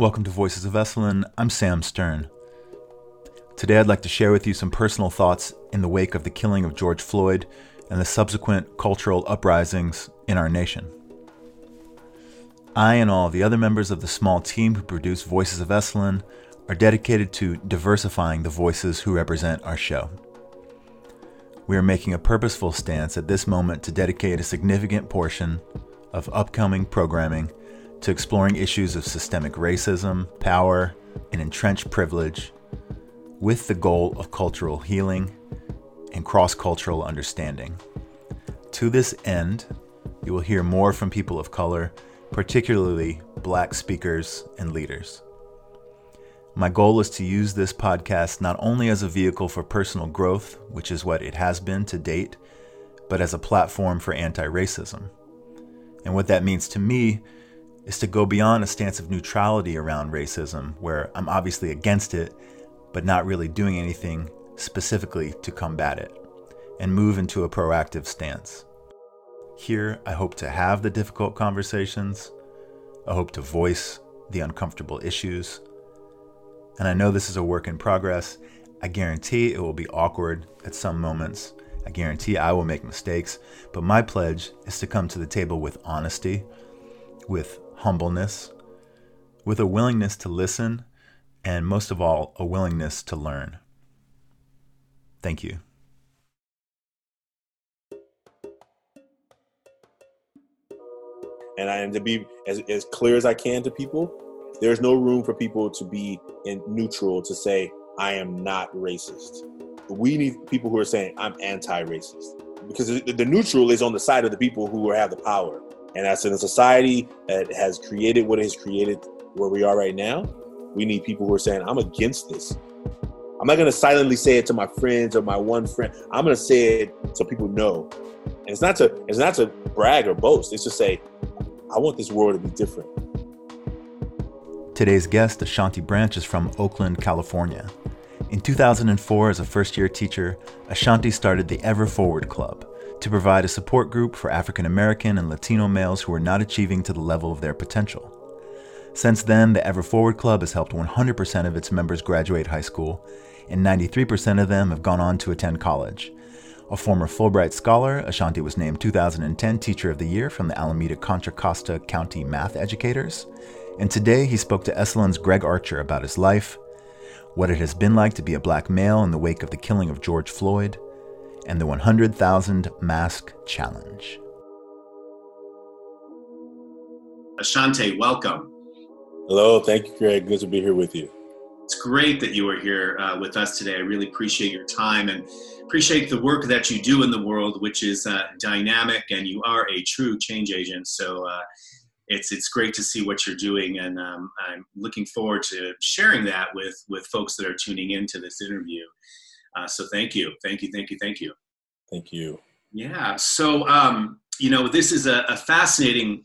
Welcome to Voices of Esalen. I'm Sam Stern. Today I'd like to share with you some personal thoughts in the wake of the killing of George Floyd and the subsequent cultural uprisings in our nation. I and all the other members of the small team who produce Voices of Esalen are dedicated to diversifying the voices who represent our show. We are making a purposeful stance at this moment to dedicate a significant portion of upcoming programming to exploring issues of systemic racism, power, and entrenched privilege with the goal of cultural healing and cross cultural understanding. To this end, you will hear more from people of color, particularly black speakers and leaders. My goal is to use this podcast not only as a vehicle for personal growth, which is what it has been to date, but as a platform for anti racism. And what that means to me is to go beyond a stance of neutrality around racism, where I'm obviously against it, but not really doing anything specifically to combat it, and move into a proactive stance. Here, I hope to have the difficult conversations, I hope to voice the uncomfortable issues. And I know this is a work in progress. I guarantee it will be awkward at some moments. I guarantee I will make mistakes, but my pledge is to come to the table with honesty, with humbleness, with a willingness to listen, and most of all, a willingness to learn. Thank you. And I am to be as, as clear as I can to people. There's no room for people to be in neutral to say, I am not racist. We need people who are saying, I'm anti racist. Because the neutral is on the side of the people who have the power. And as in a society that has created what it has created where we are right now, we need people who are saying, I'm against this. I'm not gonna silently say it to my friends or my one friend. I'm gonna say it so people know. And it's not to it's not to brag or boast. It's to say, I want this world to be different. Today's guest, Ashanti Branch, is from Oakland, California. In 2004, as a first year teacher, Ashanti started the Ever Forward Club, to provide a support group for African American and Latino males who are not achieving to the level of their potential. Since then, the Ever Forward Club has helped 100% of its members graduate high school, and 93% of them have gone on to attend college. A former Fulbright scholar, Ashanti was named 2010 Teacher of the Year from the Alameda Contra Costa County Math Educators. And today he spoke to Esalen's Greg Archer about his life, what it has been like to be a black male in the wake of the killing of George Floyd, and the 100,000 Mask Challenge. Ashanti, welcome. Hello, thank you, Greg. Good to be here with you. It's great that you are here uh, with us today. I really appreciate your time and appreciate the work that you do in the world, which is uh, dynamic, and you are a true change agent. So uh, it's it's great to see what you're doing, and um, I'm looking forward to sharing that with with folks that are tuning into this interview. Uh, so thank you, thank you, thank you, thank you. Thank you. Yeah. So um, you know, this is a, a fascinating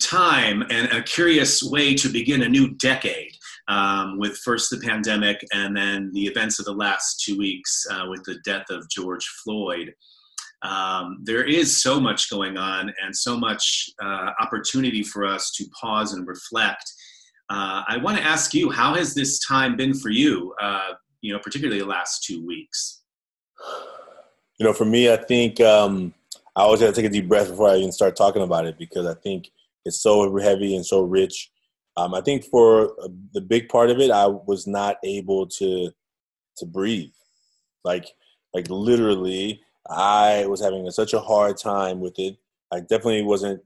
time and a curious way to begin a new decade um, with first the pandemic and then the events of the last two weeks uh, with the death of George Floyd. Um, there is so much going on and so much uh, opportunity for us to pause and reflect. Uh, I want to ask you, how has this time been for you? You know, particularly the last two weeks? You know, for me, I think um, I always have to take a deep breath before I even start talking about it because I think it's so heavy and so rich. Um, I think for uh, the big part of it, I was not able to to breathe, like like literally. I was having such a hard time with it. I definitely wasn't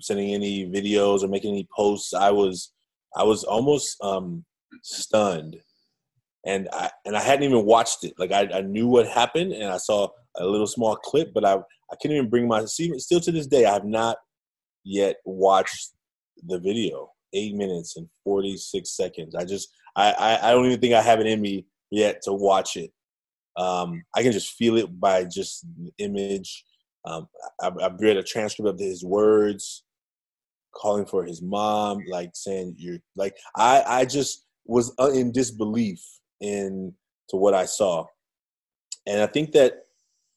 sending any videos or making any posts. I was I was almost um, stunned and I and I hadn't even watched it. Like I, I knew what happened, and I saw a little small clip, but I I couldn't even bring my. Still to this day, I have not yet watched the video. Eight minutes and forty six seconds. I just I, I I don't even think I have it in me yet to watch it. Um, I can just feel it by just the image. Um, I, I read a transcript of his words, calling for his mom, like saying you're like I I just was uh, in disbelief into what I saw. And I think that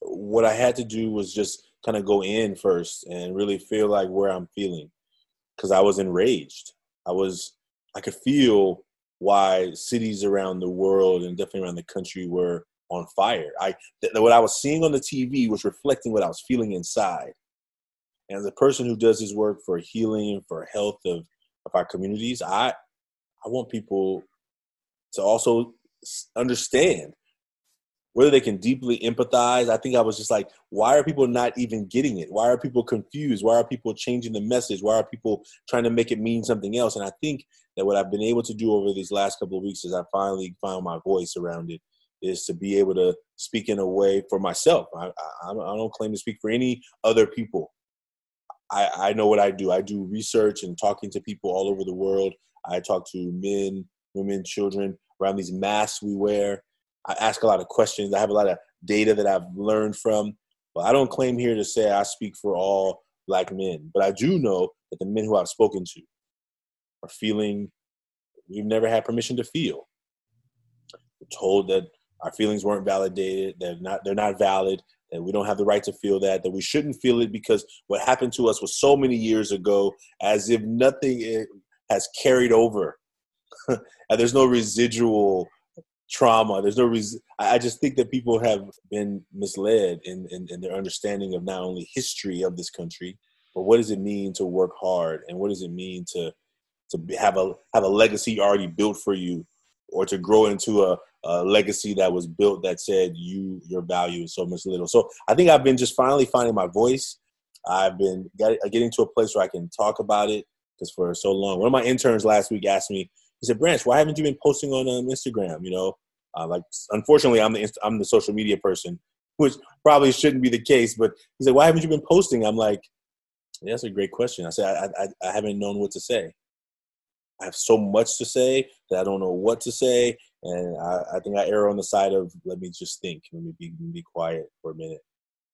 what I had to do was just kind of go in first and really feel like where I'm feeling because I was enraged. I was I could feel why cities around the world and definitely around the country were on fire. I th- what I was seeing on the TV was reflecting what I was feeling inside. And as a person who does his work for healing, for health of, of our communities, I I want people to also understand whether they can deeply empathize. I think I was just like, why are people not even getting it? Why are people confused? Why are people changing the message? Why are people trying to make it mean something else? And I think that what I've been able to do over these last couple of weeks is I finally found my voice around it is to be able to speak in a way for myself. I, I, I don't claim to speak for any other people. I, I know what I do. I do research and talking to people all over the world. I talk to men, women, children around these masks we wear. I ask a lot of questions. I have a lot of data that I've learned from. But I don't claim here to say I speak for all black men. But I do know that the men who I've spoken to are feeling we've never had permission to feel. We're told that our feelings weren't validated, they're not they're not valid, that we don't have the right to feel that, that we shouldn't feel it because what happened to us was so many years ago, as if nothing eh, has carried over. and there's no residual trauma. There's no. I just think that people have been misled in, in, in, their understanding of not only history of this country, but what does it mean to work hard, and what does it mean to to have a have a legacy already built for you, or to grow into a, a legacy that was built that said you your value is so much little. So I think I've been just finally finding my voice. I've been getting to a place where I can talk about it because for so long. One of my interns last week asked me, he said, "Branch, why haven't you been posting on um, Instagram? You know, uh, like unfortunately, I'm the I'm the social media person, which probably shouldn't be the case. But he said, "Why haven't you been posting?" I'm like, yeah, "That's a great question." I said, I, I, I haven't known what to say. I have so much to say that I don't know what to say, and I, I think I err on the side of let me just think, let me be be quiet for a minute.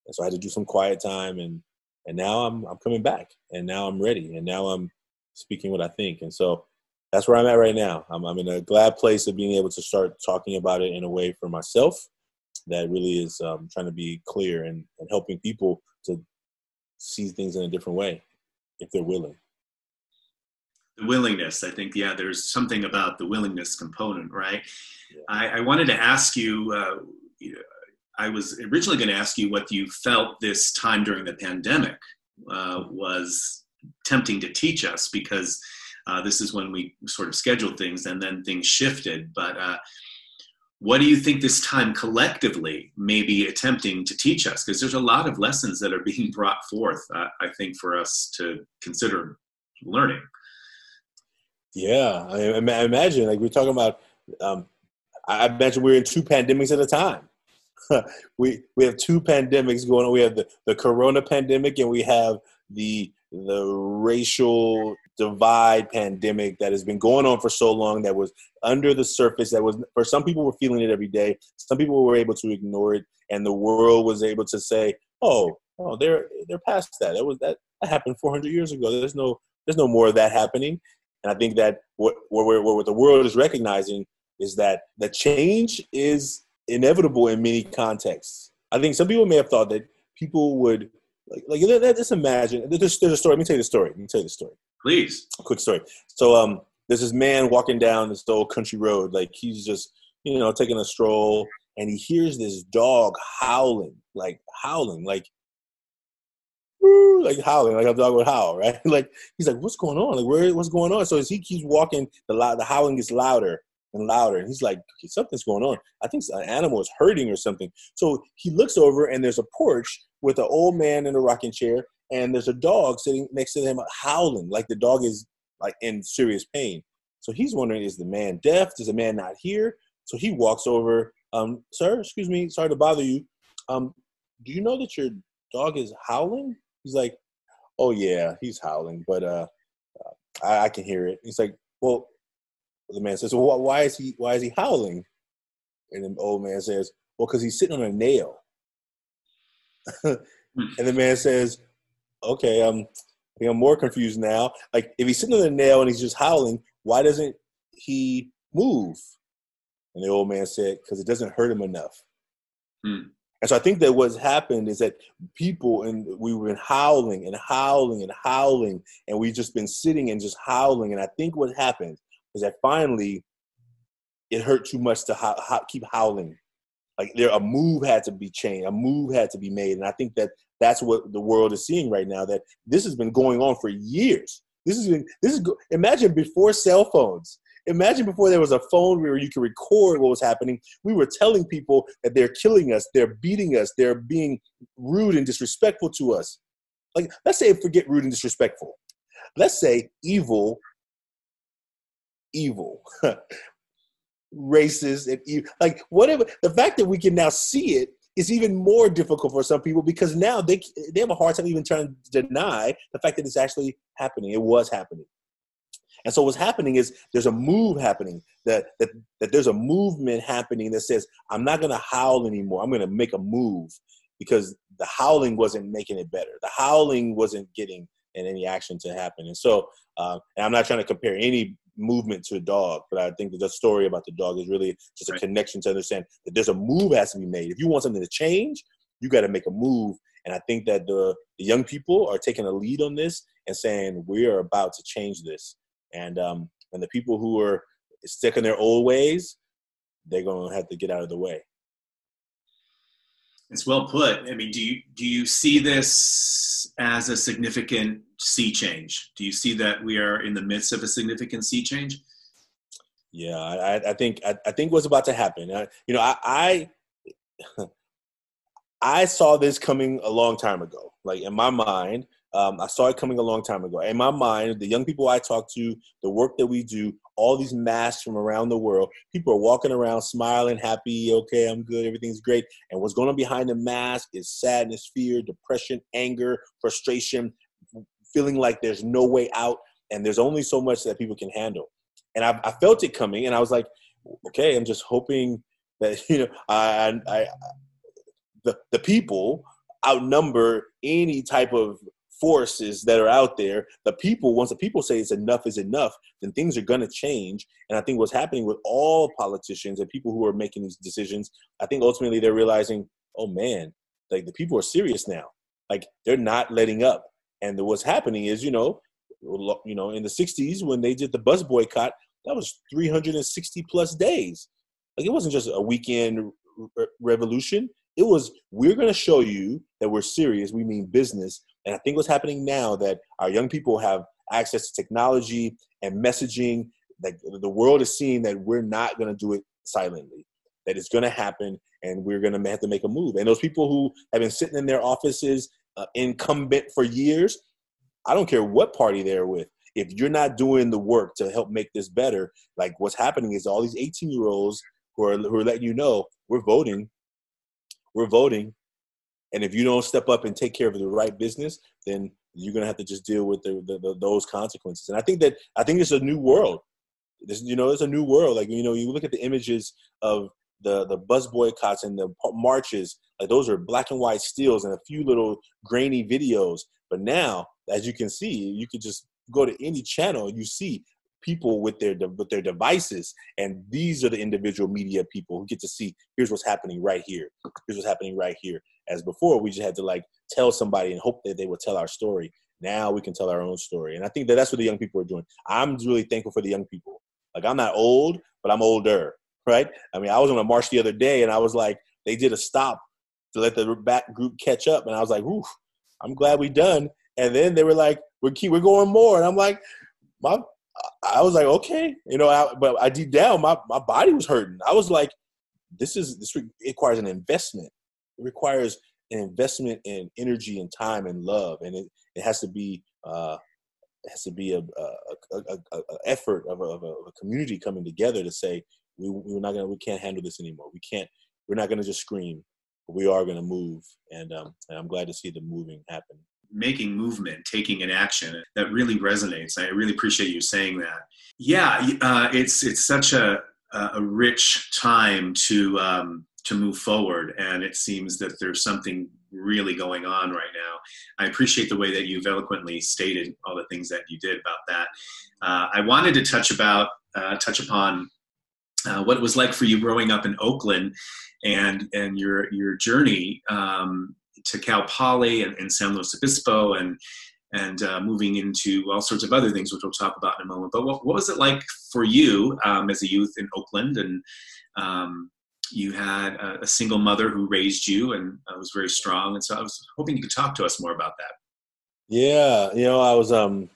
And so I had to do some quiet time, and and now I'm I'm coming back, and now I'm ready, and now I'm speaking what I think, and so that's where I'm at right now. I'm, I'm in a glad place of being able to start talking about it in a way for myself that really is um, trying to be clear and, and helping people to see things in a different way if they're willing. The willingness, I think, yeah, there's something about the willingness component, right? Yeah. I, I, wanted to ask you, uh, I was originally going to ask you what you felt this time during the pandemic uh, was tempting to teach us because uh, this is when we sort of scheduled things and then things shifted. But uh, what do you think this time collectively may be attempting to teach us? Because there's a lot of lessons that are being brought forth, uh, I think, for us to consider learning. Yeah, I, I imagine like we're talking about. Um, I imagine we're in two pandemics at a time. we we have two pandemics going on. We have the, the corona pandemic and we have the the racial divide pandemic that has been going on for so long that was under the surface that was for some people were feeling it every day some people were able to ignore it and the world was able to say oh oh they're they're past that that was that, that happened 400 years ago there's no there's no more of that happening and i think that what what, what the world is recognizing is that the change is inevitable in many contexts i think some people may have thought that people would like, like just imagine. There's, there's a story. Let me tell you the story. Let me tell you the story. Please. Quick story. So, um, there's this man walking down this old country road. Like he's just, you know, taking a stroll, and he hears this dog howling, like howling, like, like howling, like a dog would howl, right? like he's like, what's going on? Like, where? What's going on? So as he keeps walking, the the howling gets louder and louder. And he's like, okay, something's going on. I think an animal is hurting or something. So he looks over and there's a porch with an old man in a rocking chair and there's a dog sitting next to him howling like the dog is like in serious pain. So he's wondering, is the man deaf? Is the man not here? So he walks over, um, sir, excuse me, sorry to bother you. Um, do you know that your dog is howling? He's like, oh yeah, he's howling, but uh, I, I can hear it. He's like, well, the man says, well, why is he why is he howling? And the old man says, well, because he's sitting on a nail. and the man says, okay, I'm, I'm more confused now. Like, if he's sitting on the nail and he's just howling, why doesn't he move? And the old man said, because it doesn't hurt him enough. Hmm. And so I think that what's happened is that people and we've been howling and howling and howling, and we've just been sitting and just howling. And I think what happened is that finally it hurt too much to ho- ho- keep howling. Like there, a move had to be changed. A move had to be made, and I think that that's what the world is seeing right now. That this has been going on for years. This is this is imagine before cell phones. Imagine before there was a phone where you could record what was happening. We were telling people that they're killing us, they're beating us, they're being rude and disrespectful to us. Like let's say forget rude and disrespectful. Let's say evil, evil. racist and evil. like whatever the fact that we can now see it is even more difficult for some people because now they they have a hard time even trying to deny the fact that it's actually happening. It was happening. And so what's happening is there's a move happening that that that there's a movement happening that says I'm not going to howl anymore. I'm going to make a move because the howling wasn't making it better. The howling wasn't getting any action to happen. And so, uh, and I'm not trying to compare any movement to a dog, but I think that the story about the dog is really just a right. connection to understand that there's a move has to be made. If you want something to change, you got to make a move. And I think that the, the young people are taking a lead on this and saying we are about to change this. And um, and the people who are stuck in their old ways, they're going to have to get out of the way. It's well put. I mean, do you do you see this as a significant sea change? Do you see that we are in the midst of a significant sea change? Yeah, I, I think I, I, think what's about to happen. I, you know, I, I I saw this coming a long time ago. Like in my mind, um, I saw it coming a long time ago. In my mind, the young people I talk to, the work that we do, all these masks from around the world, people are walking around smiling, happy, okay, I'm good, everything's great. And what's going on behind the mask is sadness, fear, depression, anger, frustration, feeling like there's no way out and there's only so much that people can handle. And I, I felt it coming and I was like, okay, I'm just hoping that, you know, I, I, the, the people outnumber any type of forces that are out there. The people, once the people say it's enough is enough, then things are going to change. And I think what's happening with all politicians and people who are making these decisions, I think ultimately they're realizing, oh man, like the people are serious now. Like they're not letting up. And what's happening is, you know, you know, in the '60s when they did the bus boycott, that was 360 plus days. Like it wasn't just a weekend revolution. It was we're going to show you that we're serious. We mean business, and I think what's happening now that our young people have access to technology and messaging, that the world is seeing that we're not going to do it silently, that it's going to happen and we're going to have to make a move. And those people who have been sitting in their offices uh, incumbent for years, I don't care what party they're with. If you're not doing the work to help make this better, like what's happening is all these 18 year olds who are, who are letting you know we're voting, we're voting, and if you don't step up and take care of the right business, then you're gonna have to just deal with the, the, the, those consequences. And I think that I think it's a new world. This, you know, it's a new world. Like you know, you look at the images of the the bus boycotts and the marches. Like those are black and white stills and a few little grainy videos. But now, as you can see, you could just go to any channel. You see people with their with their devices and these are the individual media people who get to see here's what's happening right here here's what's happening right here as before we just had to like tell somebody and hope that they would tell our story now we can tell our own story and i think that that's what the young people are doing i'm really thankful for the young people like i'm not old but i'm older right i mean i was on a march the other day and i was like they did a stop to let the back group catch up and i was like i'm glad we done and then they were like we're keep we're going more and i'm like my I was like, okay, you know, I, but I deep down, my, my body was hurting. I was like, this is this requires an investment. It requires an investment in energy and time and love, and it, it has to be uh, it has to be a, a, a, a effort of, of, of a, community coming together to say we we're not gonna we can't handle this anymore. We can't. We're not gonna just scream. we are gonna move, and, um, and I'm glad to see the moving happen making movement, taking an action. That really resonates. I really appreciate you saying that. Yeah, uh, it's it's such a a rich time to um, to move forward, and it seems that there's something really going on right now. I appreciate the way that you've eloquently stated all the things that you did about that. Uh, I wanted to touch about uh, touch upon uh, what it was like for you growing up in Oakland and and your your journey um, to Cal Poly and, and San Luis Obispo and and uh, moving into all sorts of other things, which we'll talk about in a moment. But what, what was it like for you um, as a youth in Oakland? And um, you had a, a, single mother who raised you and uh, was very strong. And so I was hoping you could talk to us more about that. Yeah, you know, I was. Um,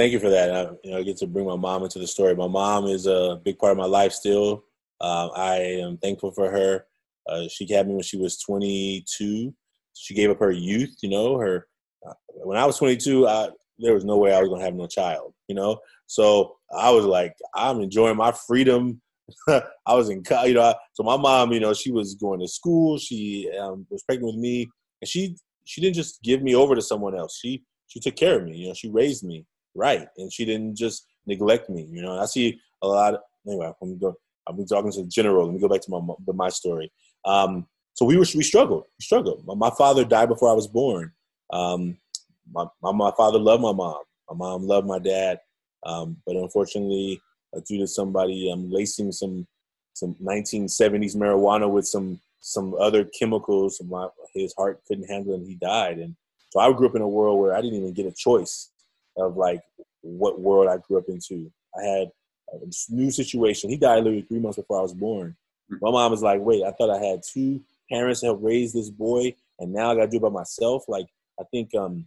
thank you for that. I, you know, I get to bring my mom into the story. My mom is a big part of my life still. Uh, I am thankful for her. Uh, she had me when she was 22. She gave up her youth. You know, her uh, when I was 22, I, there was no way I was gonna have no child. You know, so I was like, I'm enjoying my freedom. I was in, you know, so my mom, you know, she was going to school. She um, was pregnant with me, and she she didn't just give me over to someone else. She she took care of me. You know, she raised me right, and she didn't just neglect me. You know, I see a lot. Of, anyway, I'm going. I've been talking to the general. Let me go back to my my story. Um, so we were we struggled. We struggled. My, my father died before I was born. Um, my, my, my father loved my mom. My mom loved my dad, um, but unfortunately, uh, due to somebody um, lacing some some 1970s marijuana with some some other chemicals. My, his heart couldn't handle it, and he died. And so I grew up in a world where I didn't even get a choice of like what world I grew up into. I had a new situation. He died literally three months before I was born. Hmm. My mom was like, "Wait, I thought I had two parents to help raise this boy, and now I got to do it by myself." Like, I think um,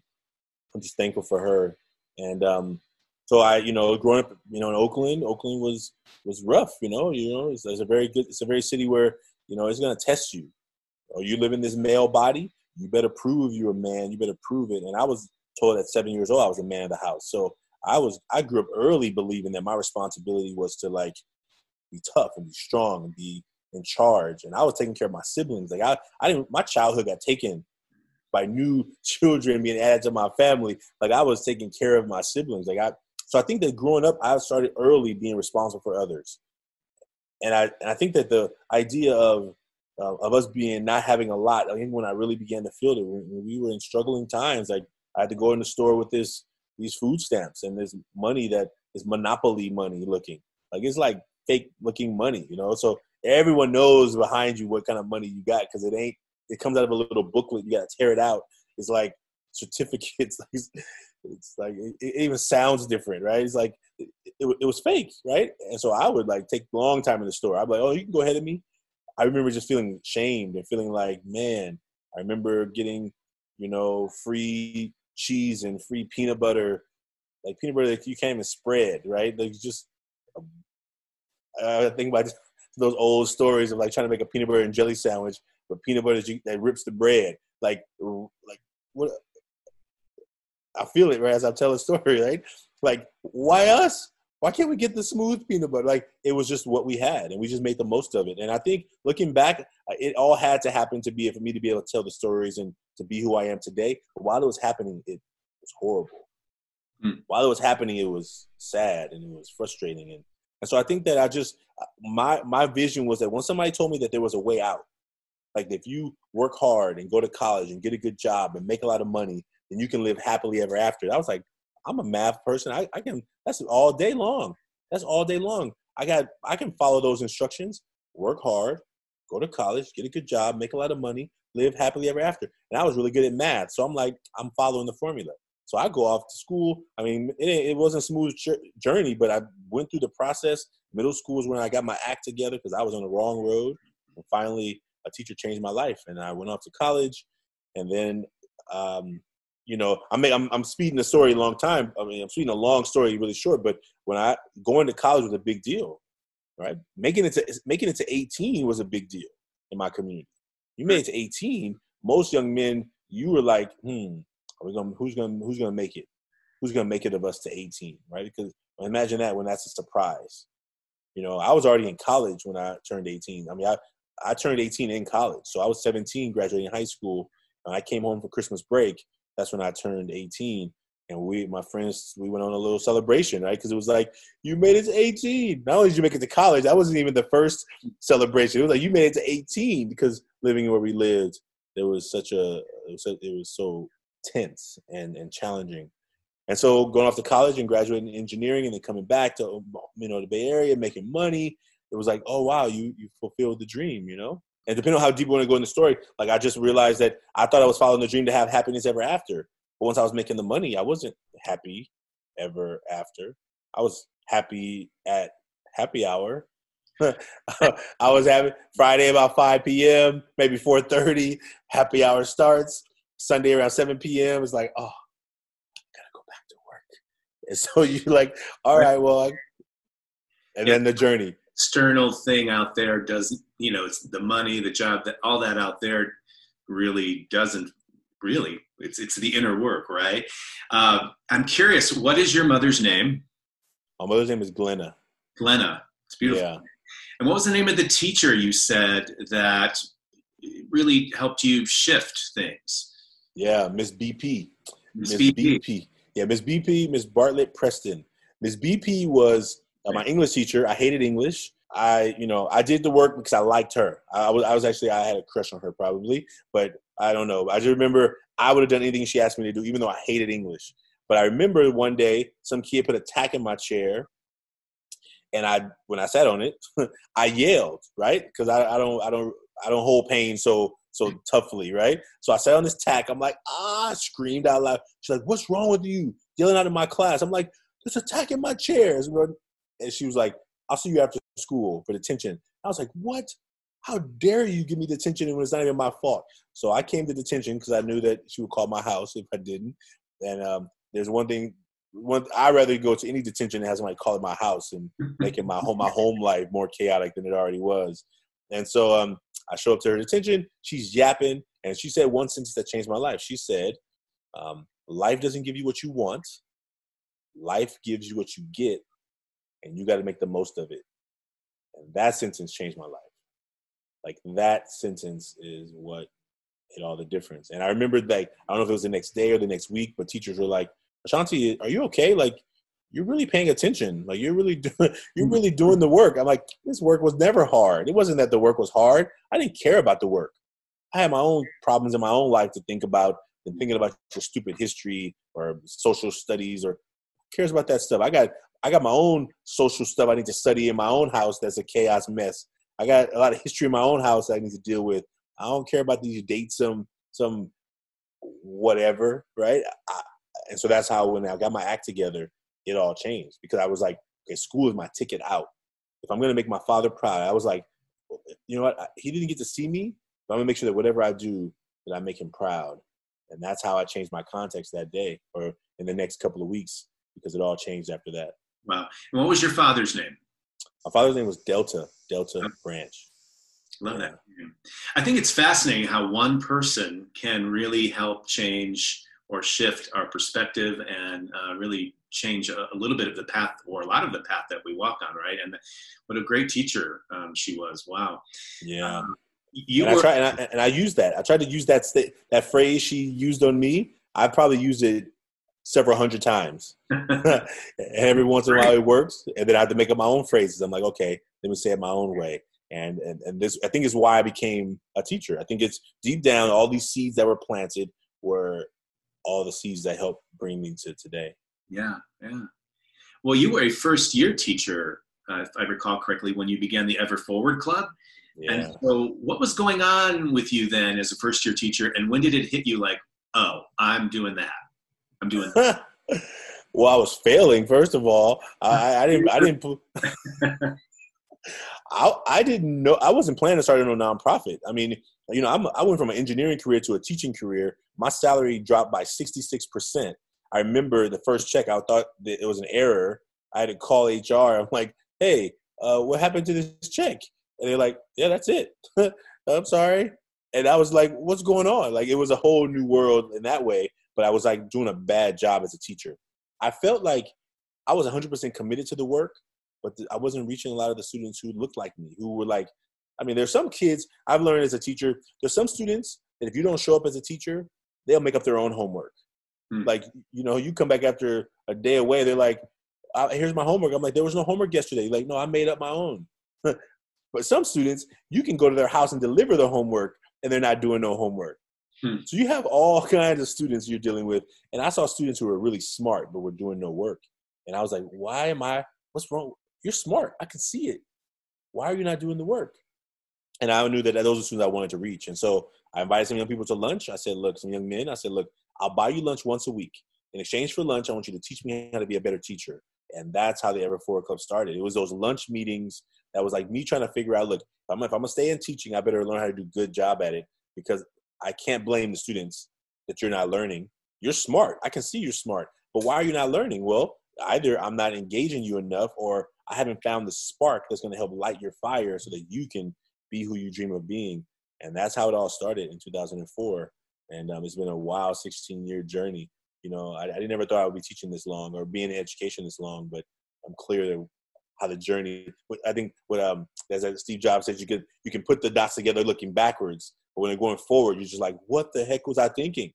I'm just thankful for her. And um, so I, you know, growing up, you know, in Oakland, Oakland was was rough. You know, you know, it's, it's a very good, it's a very city where you know, it's to test you. Or you live in this male body, you better prove you're a man. You better prove it. And I was told at seven years old I was a man of the house. So I was I grew up early believing that my responsibility was to like be tough and be strong and be in charge. And I was taking care of my siblings. Like I, I didn't my childhood got taken by new children being added to my family. Like I was taking care of my siblings. Like I so I think that growing up I started early being responsible for others and I and I think that the idea of uh, of us being not having a lot. I think when I really began to feel it, when we were in struggling times, like I had to go in the store with this these food stamps and this money that is monopoly money looking, like it's like fake looking money, you know. So everyone knows behind you what kind of money you got because it ain't. It comes out of a little booklet. You got to tear it out. It's like certificates. it's like it, even sounds different, right? It's like it, it, it, was fake, right? And so I would like take a long time in the store. I'd be like, oh, you can go ahead of me. I remember just feeling shamed and feeling like, man, I remember getting, you know, free cheese and free peanut butter, like peanut butter that you can't even spread, right? Like just, I think about those old stories of like trying to make a peanut butter and jelly sandwich, but peanut butter that rips the bread. Like, like what? I feel it right as I tell a story, right? Like, why us? Why can't we get the smooth peanut butter? Like, it was just what we had, and we just made the most of it. And I think looking back, uh, it all had to happen to be for me to be able to tell the stories and to be who I am today. But while it was happening, it was horrible. Mm. While it was happening, it was sad and it was frustrating. And, and so I think that I just uh, my my vision was that when somebody told me that there was a way out, like if you work hard and go to college and get a good job and make a lot of money, then you can live happily ever after. I was like, I'm a math person. I, I can that's all day long. That's all day long. I got I can follow those instructions, work hard, go to college, get a good job, make a lot of money, live happily ever after. And I was really good at math. So I'm like, I'm following the formula. So I go off to school. I mean, it, it wasn't a smooth journey, but I went through the process. Middle school is when I got my act together because I was on the wrong road. And finally, a teacher changed my life, and I went off to college. And then um, you know, I mean, I'm, I'm speeding the story a long time. I mean, I'm speeding a long story really short, but when I going to college was a big deal, right? Making it to making it to 18 was a big deal in my community. You made it to 18, most young men, you were like, hmm, are we gonna, who's gonna who's gonna make it? Who's gonna make it of us to 18, right? Because imagine that when that's a surprise. You know, I was already in college when I turned 18. I mean, I I turned 18 in college, so I was 17, graduating high school. And I came home for Christmas break, that's when I turned 18. And we, my friends, we went on a little celebration, right? Because it was like, you made it to 18. Not only did you make it to college, that wasn't even the first celebration. It was like, you made it to 18 because living where we lived, there was such a, it was, so tense and, and challenging. And so going off to college and graduating in engineering and then coming back to, you know, the Bay Area, making money, it was like, oh, wow, you, you fulfilled the dream, you know? And depending on how deep you want to go in the story, like I just realized that I thought I was following the dream to have happiness ever after. But once I was making the money, I wasn't happy ever after. I was happy at happy hour. I was having Friday about 5 p.m., maybe 4:30. Happy hour starts. Sunday around 7 p.m. It's like, oh, I gotta go back to work. And so you're like, all right, well, and then the journey. External thing out there doesn't, you know, it's the money, the job, that all that out there really doesn't really. It's it's the inner work, right? Uh, I'm curious. What is your mother's name? My mother's name is Glenna. Glenna. It's beautiful. Yeah. And what was the name of the teacher you said that really helped you shift things? Yeah, Miss BP. Miss BP. BP. Yeah, Miss BP, Miss Bartlett Preston. Miss BP was uh, my English teacher. I hated English. I, you know, I did the work because I liked her. I was, I was actually, I had a crush on her probably, but I don't know. I just remember I would have done anything she asked me to do, even though I hated English. But I remember one day some kid put a tack in my chair, and I, when I sat on it, I yelled, right? Because I, I don't, I don't, I don't hold pain so so toughly, right? So I sat on this tack. I'm like, ah, I screamed out loud. She's like, "What's wrong with you?" Yelling out of my class. I'm like, "There's a tack in my chair." And she was like, I'll see you after school for detention. I was like, what? How dare you give me detention when it's not even my fault? So I came to detention because I knew that she would call my house if I didn't. And um, there's one thing, one I'd rather go to any detention that has somebody calling my house and making my home my home life more chaotic than it already was. And so um, I show up to her detention. She's yapping, and she said one sentence that changed my life. She said, um, "Life doesn't give you what you want. Life gives you what you get, and you got to make the most of it. And that sentence changed my life. Like that sentence is what made all the difference. And I remember like I don't know if it was the next day or the next week, but teachers were like, "Ashanti, are you okay? Like you're really paying attention. Like you're really doing you're really doing the work." I'm like, "This work was never hard. It wasn't that the work was hard. I didn't care about the work. I had my own problems in my own life to think about than thinking about your stupid history or social studies or cares about that stuff. I got I got my own social stuff I need to study in my own house that's a chaos mess. I got a lot of history in my own house I need to deal with. I don't care about these dates, some some whatever, right? I, and so that's how when I got my act together, it all changed because I was like, okay, school is my ticket out. If I'm gonna make my father proud, I was like, you know what? He didn't get to see me, but I'm gonna make sure that whatever I do, that I make him proud. And that's how I changed my context that day or in the next couple of weeks because it all changed after that. Wow. And what was your father's name? My father's name was Delta, Delta oh. Branch. Love that. I think it's fascinating how one person can really help change or shift our perspective and uh, really change a, a, little bit of the path or a lot of the path that we walk on, right? And what a great teacher um, she was. Wow. Yeah. Um, you and, were, I try, and, I, and I use that. I tried to use that st- that phrase she used on me. I probably used it several hundred times. and every once in a while it works. And then I have to make up my own phrases. I'm like, okay, let me say it my own way. And, and, and this, I think is why I became a teacher. I think it's deep down, all these seeds that were planted were all the seeds that helped bring me to today. Yeah, yeah. Well, you were a first year teacher, uh, if I recall correctly, when you began the Ever Forward Club. Yeah. And so, what was going on with you then as a first year teacher? And when did it hit you like, oh, I'm doing that? I'm doing. well, I was failing. First of all, I, I didn't. I didn't. I, I didn't know. I wasn't planning to start a nonprofit. I mean, you know, I'm, I went from an engineering career to a teaching career. My salary dropped by 66 percent. I remember the first check. I thought that it was an error. I had to call HR. I'm like, "Hey, uh, what happened to this check?" And they're like, "Yeah, that's it." I'm sorry. And I was like, "What's going on?" Like it was a whole new world in that way but I was like doing a bad job as a teacher. I felt like I was 100% committed to the work, but I wasn't reaching a lot of the students who looked like me, who were like, I mean, there's some kids I've learned as a teacher, there's some students that if you don't show up as a teacher, they'll make up their own homework. Hmm. Like, you know, you come back after a day away, they're like, here's my homework. I'm like, there was no homework yesterday. Like, no, I made up my own. but some students, you can go to their house and deliver the homework and they're not doing no homework. Hmm. So you have all kinds of students you're dealing with. And I saw students who were really smart but were doing no work. And I was like, why am I, what's wrong? You're smart. I can see it. Why are you not doing the work? And I knew that those are students I wanted to reach. And so I invited some young people to lunch. I said, look, some young men, I said, look, I'll buy you lunch once a week. In exchange for lunch, I want you to teach me how to be a better teacher. And that's how the Ever Forward Club started. It was those lunch meetings that was like me trying to figure out, look, if I'm, if I'm gonna stay in teaching, I better learn how to do a good job at it because I can't blame the students that you're not learning. You're smart. I can see you're smart. But why are you not learning? Well, either I'm not engaging you enough or I haven't found the spark that's going to help light your fire so that you can be who you dream of being. And that's how it all started in 2004. And um, it's been a wild 16 year journey. You know, I, I never thought I would be teaching this long or being in education this long, but I'm clear that how the journey. I think what um, as Steve Jobs said, you can you can put the dots together looking backwards, but when they're going forward, you're just like, what the heck was I thinking?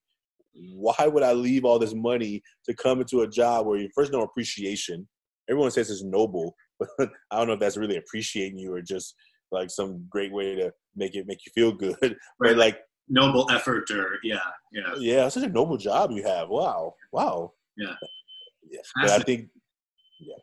Why would I leave all this money to come into a job where you first no appreciation? Everyone says it's noble, but I don't know if that's really appreciating you or just like some great way to make it make you feel good. Right. but like noble effort or yeah, yeah. Yeah, such a noble job you have. Wow. Wow. Yeah. Yeah. But I think yeah.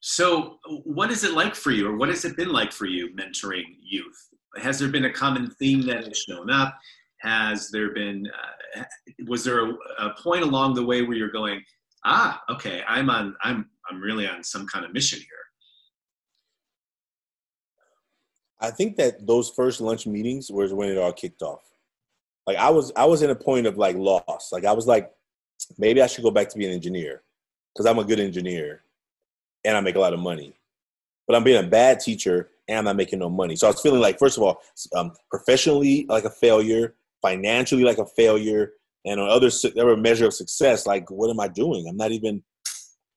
So, what is it like for you, or what has it been like for you mentoring youth? Has there been a common theme that has shown up? Has there been, uh, was there a, a, point along the way where you're going, ah, okay, I'm on, I'm, I'm really on some kind of mission here? I think that those first lunch meetings was when it all kicked off. Like I was, I was in a point of like loss. Like I was like, maybe I should go back to being an engineer because I'm a good engineer and I make a lot of money. But I'm being a bad teacher and I'm not making no money. So I was feeling like, first of all, um, professionally like a failure, financially like a failure, and on other other measure of success, like what am I doing? I'm not even.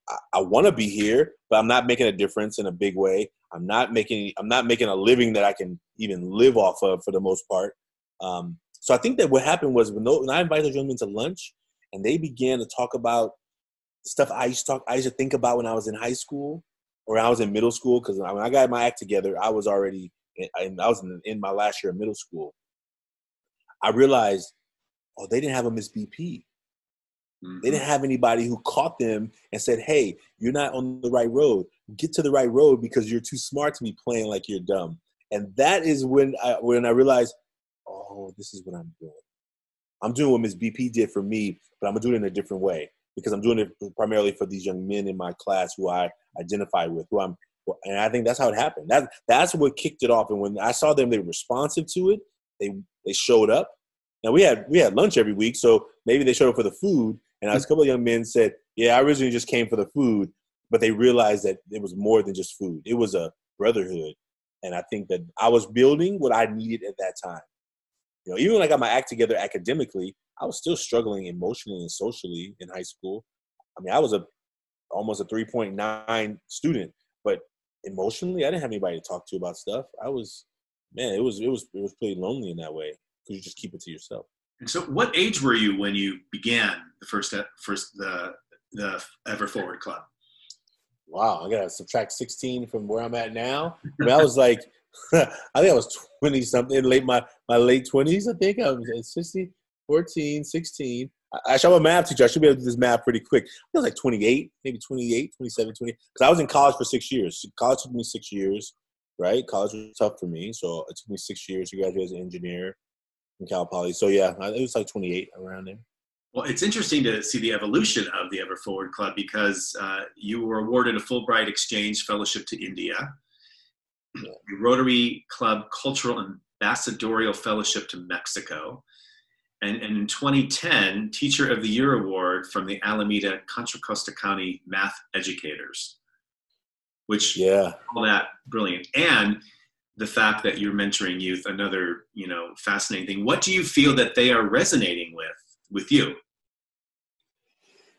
I, I want to be here, but I'm not making a difference in a big way. I'm not making I'm not making a living that I can even live off of for the most part. Um, so I think that what happened was when, when I invited those gentlemen to lunch, and they began to talk about stuff I used to talk I used to think about when I was in high school or I was in middle school because when I got my act together, I was already in, I was in, in my last year of middle school. I realized, oh, they didn't have a Miss BP. Mm-hmm. They didn't have anybody who caught them and said, "Hey, you're not on the right road. Get to the right road because you're too smart to be playing like you're dumb." And that is when I when I realized, oh, this is what I'm doing. I'm doing what Miss BP did for me, but I'm gonna do it in a different way because I'm doing it primarily for these young men in my class who I identify with, who I'm, and I think that's how it happened. That that's what kicked it off. And when I saw them, they were responsive to it. They they showed up. Now we had we had lunch every week, so maybe they showed up for the food, and I was, a couple of young men said, "Yeah, I originally just came for the food," but they realized that it was more than just food. It was a brotherhood, and I think that I was building what I needed at that time. You know, even when I got my act together academically, I was still struggling emotionally and socially in high school. I mean, I was a almost a 3.9 student, but emotionally, I didn't have anybody to talk to about stuff. I was, man, it was it was it was pretty lonely in that way because you just keep it to yourself. And so, what age were you when you began the first first the the Ever Forward Club? Wow, I gotta subtract sixteen from where I'm at now. I, mean, I was like, I think I was twenty something, late my my late twenties. I think I was 60, 14, 16. I, I'm a math teacher. I should be able to do this math pretty quick. I was like 28, maybe 28, 27, 20. Because I was in college for six years. College took me six years, right? College was tough for me, so it took me six years to graduate as an engineer in Cal Poly. So yeah, it was like 28 around there. Well, it's interesting to see the evolution of the Ever Forward Club because uh, you were awarded a Fulbright Exchange Fellowship to India, yeah. Rotary Club Cultural Ambassadorial Fellowship to Mexico, and, and, in 2010, Teacher of the Year Award from the Alameda Contra Costa County Math Educators, which yeah, all that brilliant. And the fact that you're mentoring youth, another you know fascinating thing. What do you feel that they are resonating with with you?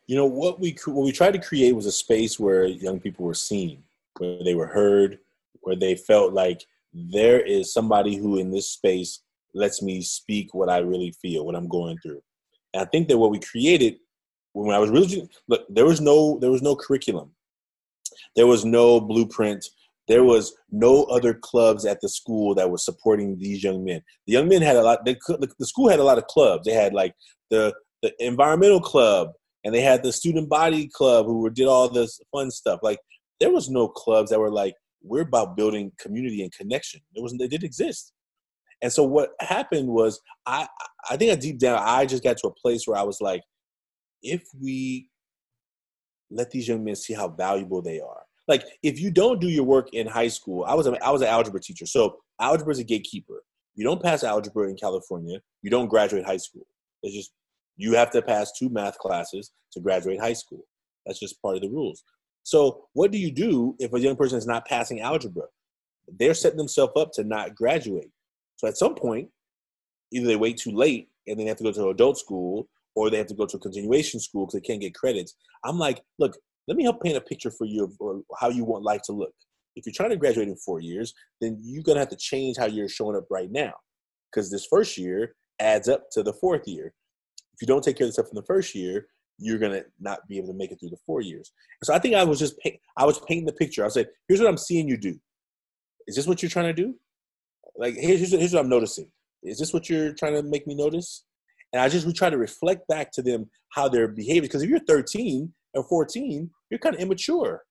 You know what we what we tried to create was a space where young people were seen, where they were heard, where they felt like there is somebody who in this space lets me speak what I really feel, what I'm going through. And I think that what we created when I was really look, there was no there was no curriculum, there was no blueprint, there was no other clubs at the school that were supporting these young men. The young men had a lot. They, could. the school had a lot of clubs. They had like the the environmental club, and they had the student body club who did all this fun stuff. Like there was no clubs that were like we're about building community and connection. There wasn't. they didn't exist. And so what happened was I I think deep down I just got to a place where I was like, if we let these young men see how valuable they are. Like if you don't do your work in high school, I was a, I was an algebra teacher, so algebra is a gatekeeper. You don't pass algebra in California, you don't graduate high school. It's just you have to pass two math classes to graduate high school. That's just part of the rules. So what do you do if a young person is not passing algebra? They're setting themselves up to not graduate. So at some point, either they wait too late and then they have to go to adult school or they have to go to a continuation school because they can't get credits. I'm like, look, let me help paint a picture for you of how you want life to look. If you're trying to graduate in four years, then you're gonna have to change how you're showing up right now, because this first year adds up to the fourth year. If you don't take care of stuff in the first year, you're gonna not be able to make it through the four years. So I think I was just I was painting the picture. I said, here's what I'm seeing you do. Is this what you're trying to do? Like here's here's what I'm noticing. Is this what you're trying to make me notice? And I just we try to reflect back to them how they're behaving. Because if you're 13 or 14, you're kind of immature.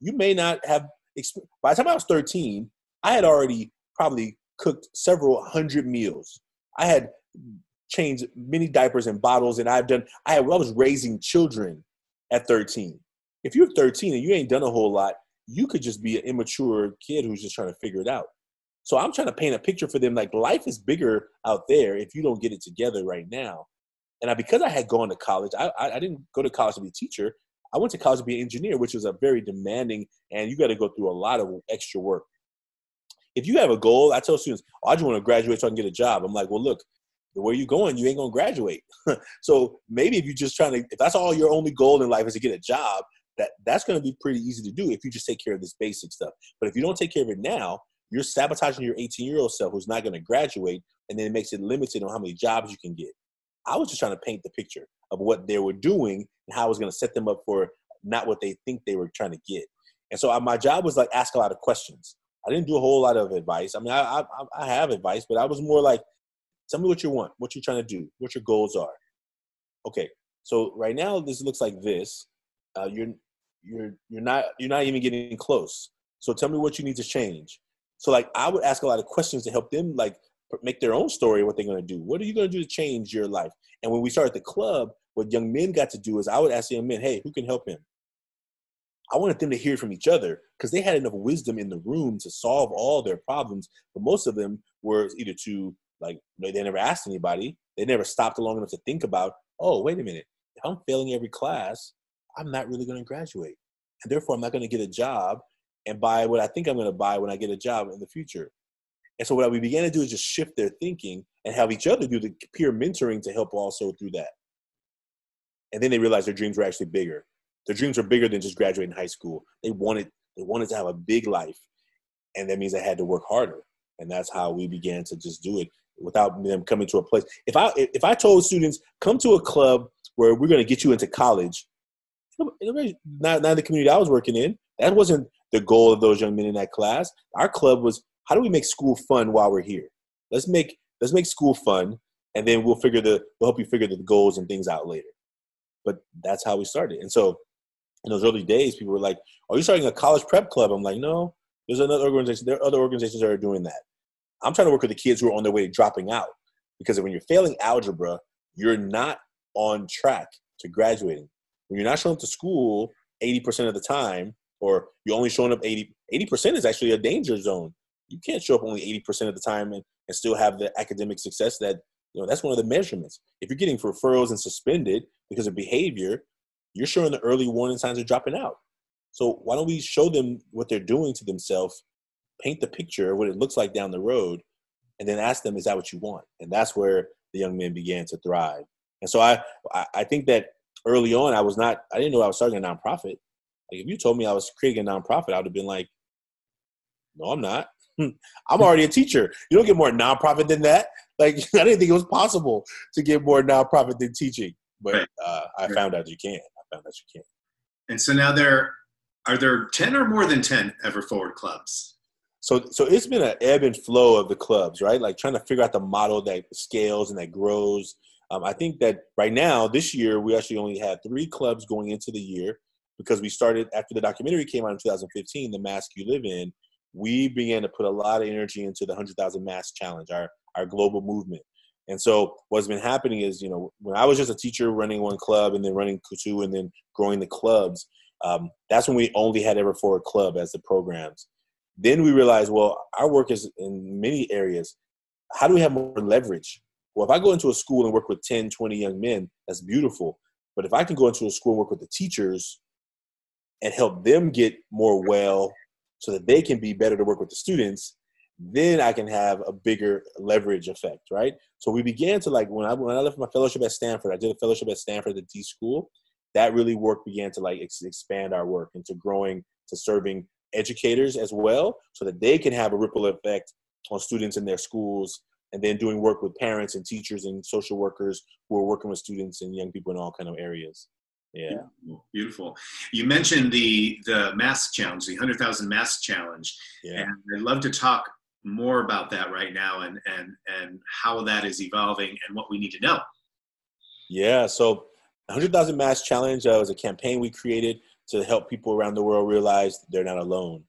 You may not have. By the time I was 13, I had already probably cooked several hundred meals. I had changed many diapers and bottles, and I've done. I, had, I was raising children at 13. If you're 13 and you ain't done a whole lot, you could just be an immature kid who's just trying to figure it out. So I'm trying to paint a picture for them like life is bigger out there if you don't get it together right now. And I, because I had gone to college, I, I didn't go to college to be a teacher. I went to college to be an engineer, which was a very demanding, and you got to go through a lot of extra work. If you have a goal, I tell students, oh, I just want to graduate so I can get a job. I'm like, well, look, where you going, you ain't gonna graduate. so maybe if you're just trying to, if that's all your only goal in life is to get a job, that that's gonna be pretty easy to do if you just take care of this basic stuff. But if you don't take care of it now, you're sabotaging your 18 year old self who's not going to graduate, and then it makes it limited on how many jobs you can get. I was just trying to paint the picture of what they were doing and how I was going to set them up for not what they think they were trying to get. And so I, my job was like ask a lot of questions. I didn't do a whole lot of advice. I mean, I, I, I have advice, but I was more like, tell me what you want, what you're trying to do, what your goals are. Okay, so right now this looks like this. Uh, you're you're you're not you're not even getting close. So tell me what you need to change. So like I would ask a lot of questions to help them like make their own story what they're going to do. What are you going to do to change your life? And when we started the club, what young men got to do is I would ask young men, hey, who can help him? I wanted them to hear from each other because they had enough wisdom in the room to solve all their problems. But most of them were either too like they never asked anybody. They never stopped long enough to think about, oh, wait a minute. If I'm failing every class, I'm not really going to graduate. And therefore, I'm not going to get a job and buy what I think I'm going to buy when I get a job in the future. And so what we began to do is just shift their thinking and have each other do the peer mentoring to help also through that. And then they realized their dreams were actually bigger. Their dreams were bigger than just graduating high school. They wanted they wanted to have a big life, and that means they had to work harder. And that's how we began to just do it without them coming to a place. If I if I told students come to a club where we're going to get you into college, not not the community I was working in, that wasn't the goal of those young men in that class. Our club was how do we make school fun while we're here? Let's make let's make school fun, and then we'll figure the we'll help you figure the goals and things out later. But that's how we started. And so in those early days, people were like, "Are you starting a college prep club?" I'm like, "No, there's another organization. There are other organizations that are doing that. I'm trying to work with the kids who are on their way to dropping out because when you're failing algebra, you're not on track to graduating. When you're not showing up to school 80% of the time, or you're only showing up 80 percent is actually a danger zone. You can't show up only 80% of the time and, and still have the academic success that you know that's one of the measurements. If you're getting referrals and suspended because of behavior, you're showing the early warning signs of dropping out. So why don't we show them what they're doing to themselves, paint the picture of what it looks like down the road, and then ask them, is that what you want? And that's where the young men began to thrive. And so I I think that early on I was not I didn't know I was starting a nonprofit. Like if you told me I was creating a nonprofit, I would have been like, no, I'm not. I'm already a teacher. You don't get more nonprofit than that. Like I didn't think it was possible to get more nonprofit than teaching, but uh, I found out you can. I found out you can. And so now there are there ten or more than ten Ever Forward clubs. So so it's been an ebb and flow of the clubs, right? Like trying to figure out the model that scales and that grows. Um, I think that right now, this year, we actually only had three clubs going into the year because we started after the documentary came out in 2015, The Mask You Live In. We began to put a lot of energy into the 100,000 Mask Challenge, our, our global movement. And so what's been happening is, you know, when I was just a teacher running one club and then running two and then growing the clubs, um, that's when we only had Ever Forward Club as the programs. Then we realized, well, our work is in many areas. How do we have more leverage? Well, if I go into a school and work with 10, 20 young men, that's beautiful. But if I can go into a school and work with the teachers and help them get more well so that they can be better to work with the students, then I can have a bigger leverage effect, right? So we began to like when I when I left my fellowship at Stanford, I did a fellowship at Stanford at the D school. That really work began to like ex- expand our work into growing to serving educators as well, so that they can have a ripple effect on students in their schools, and then doing work with parents and teachers and social workers who are working with students and young people in all kind of areas. Yeah. Beautiful. You mentioned the the mask challenge, the hundred thousand mask challenge. Yeah. And I'd love to talk more about that right now and and and how that is evolving and what we need to know. Yeah. So, hundred thousand mask challenge uh, was a campaign we created to help people around the world realize they're not alone.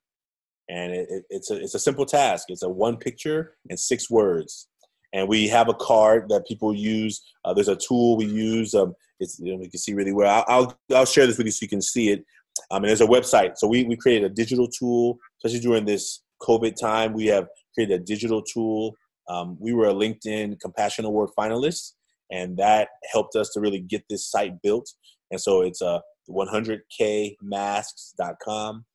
And it, it, it's a it's a simple task. It's a one picture and six words and we have a card that people use. Uh, there's a tool we use. Um, it's you know, can see really well. I'll, I'll, I'll share this with you so you can see it. Um, and there's a website. So we we created a digital tool, especially during this COVID time. We have created a digital tool. Um, we were a LinkedIn Compassion Award finalist, and that helped us to really get this site built. And so it's a uh, 100kmasks.com.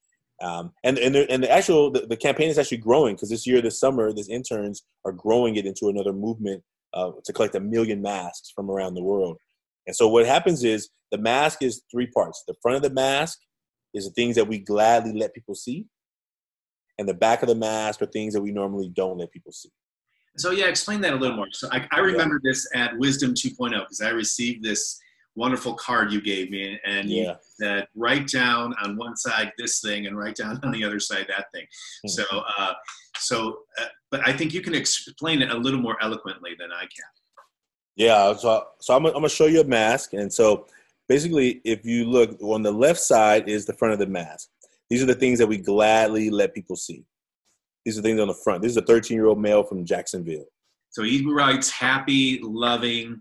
Um, and and the, and the actual the, the campaign is actually growing because this year, this summer, these interns are growing it into another movement uh, to collect a million masks from around the world. And so what happens is the mask is three parts. The front of the mask is the things that we gladly let people see, and the back of the mask are things that we normally don't let people see. So yeah, explain that a little more. So I, I remember yeah. this at Wisdom 2.0 because I received this wonderful card you gave me, and yeah. you said write down on one side this thing and write down on the other side that thing. Mm-hmm. So, uh, so, uh, but I think you can explain it a little more eloquently than I can. Yeah, so so I'm, I'm gonna show you a mask, and so basically, if you look on the left side is the front of the mask. These are the things that we gladly let people see. These are things on the front. This is a 13 year old male from Jacksonville. So he writes happy, loving,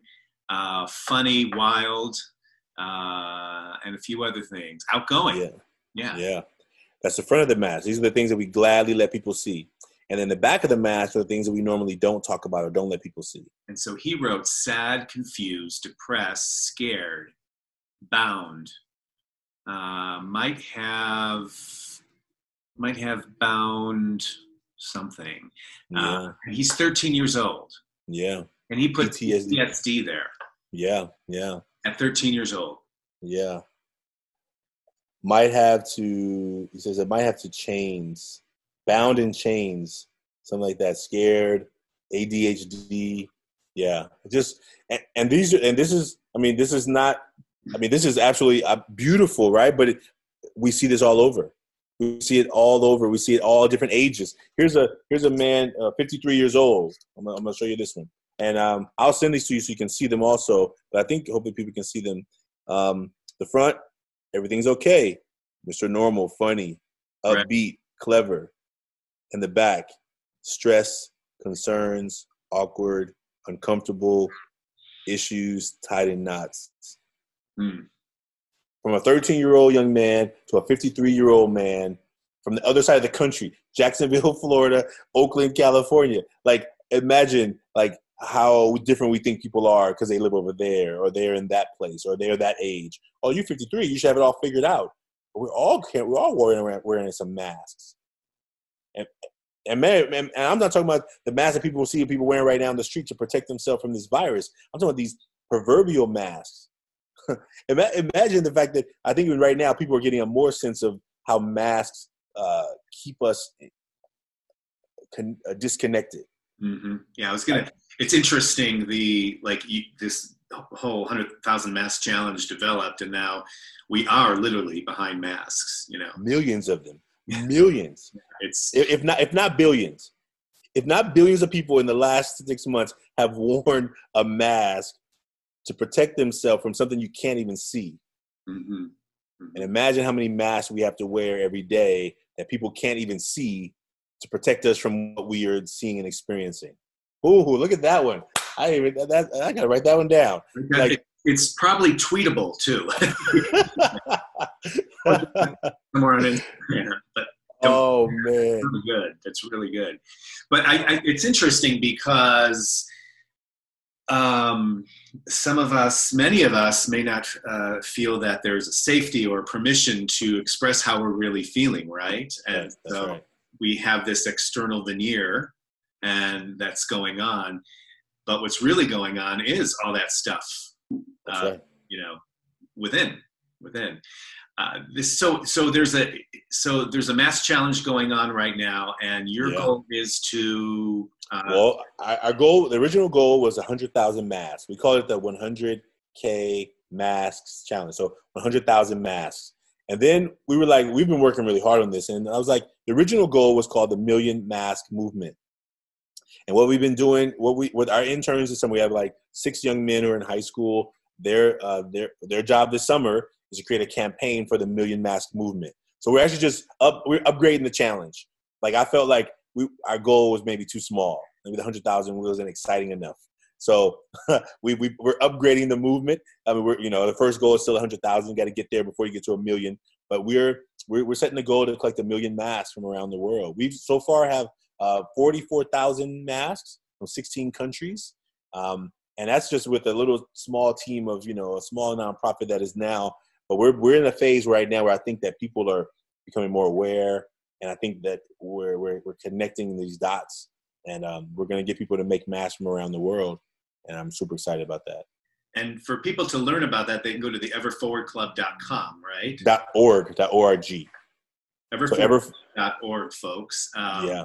uh, funny, wild, uh, and a few other things. Outgoing. Yeah. Yeah. Yeah. That's the front of the mask. These are the things that we gladly let people see. And then the back of the mask are the things that we normally don't talk about or don't let people see. And so he wrote sad, confused, depressed, scared, bound. Uh, might have might have bound something. Uh, yeah. Uh, he's 13 years old. Yeah. And he put PTSD, PTSD there. Yeah, yeah. At 13 years old. Yeah. Might have to, he says, it might have to chains, bound in chains, something like that. Scared, ADHD. Yeah. Just, and, and these are, and this is, I mean, this is not, I mean, this is absolutely uh, beautiful, right? But it, we see this all over. We see it all over. We see it all different ages. Here's a here's a man, uh, 53 years old. I'm, I'm gonna show you this one. And um, I'll send these to you so you can see them also. But I think hopefully people can see them. Um, the front, everything's okay. Mr. Normal, funny, upbeat, right. clever. In the back, stress, concerns, awkward, uncomfortable, issues, tied in knots. Mm. From a 13 year old young man to a 53 year old man from the other side of the country, Jacksonville, Florida, Oakland, California. Like, imagine like how different we think people are because they live over there or they're in that place or they're that age. Oh, you're 53. You should have it all figured out. But we're all we're all wearing wearing some masks. And and, man, and I'm not talking about the masks that people see people wearing right now in the street to protect themselves from this virus. I'm talking about these proverbial masks. Imagine the fact that I think even right now people are getting a more sense of how masks uh, keep us con- uh, disconnected. Mm-hmm. Yeah, I was gonna it's interesting the like you, this whole hundred thousand mask challenge developed, and now we are literally behind masks. You know, millions of them, millions. it's if not if not billions, if not billions of people in the last six months have worn a mask to protect themselves from something you can't even see. Mm-hmm. Mm-hmm. And imagine how many masks we have to wear every day that people can't even see to protect us from what we are seeing and experiencing. Ooh, look at that one. I even that I gotta write that one down. Like it's probably tweetable too. Somewhere on Instagram, but oh man, really good. That's really good. But I, I, it's interesting because um, some of us, many of us, may not uh, feel that there's a safety or permission to express how we're really feeling, right? And That's so right. we have this external veneer, and that's going on. But what's really going on is all that stuff, uh, right. you know, within, within. Uh, this so so there's a so there's a mass challenge going on right now, and your Yeah. goal is to uh, Well, our, our goal, the original goal was 100,000 masks. We called it the 100K masks challenge. So 100,000 masks. And then we were like, we've been working really hard on this. And I was like, the original goal was called the Million Mask Movement. And what we've been doing, what we with our interns and some, we have like six young men who are in high school. Their uh, their their job this summer is to create a campaign for the Million Mask Movement. So we're actually just up, we're upgrading the challenge. Like I felt like we our goal was maybe too small. Maybe the hundred thousand wasn't exciting enough. So we, we we're upgrading the movement. I mean, we're you know the first goal is still a hundred thousand. You got to get there before you get to a million. But we're, we're we're setting the goal to collect a million masks from around the world. We've so far have uh, forty four thousand masks from sixteen countries, um, and that's just with a little small team of you know a small nonprofit that is now. But we're we're in a phase right now where I think that people are becoming more aware, and I think that we're we're, we're connecting these dots, and um, we're going to get people to make masks from around the world, and I'm super excited about that. And for people to learn about that, they can go to the everforwardclub.com, right? Dot org dot org. So Everforward.org, ever folks. Um, yeah,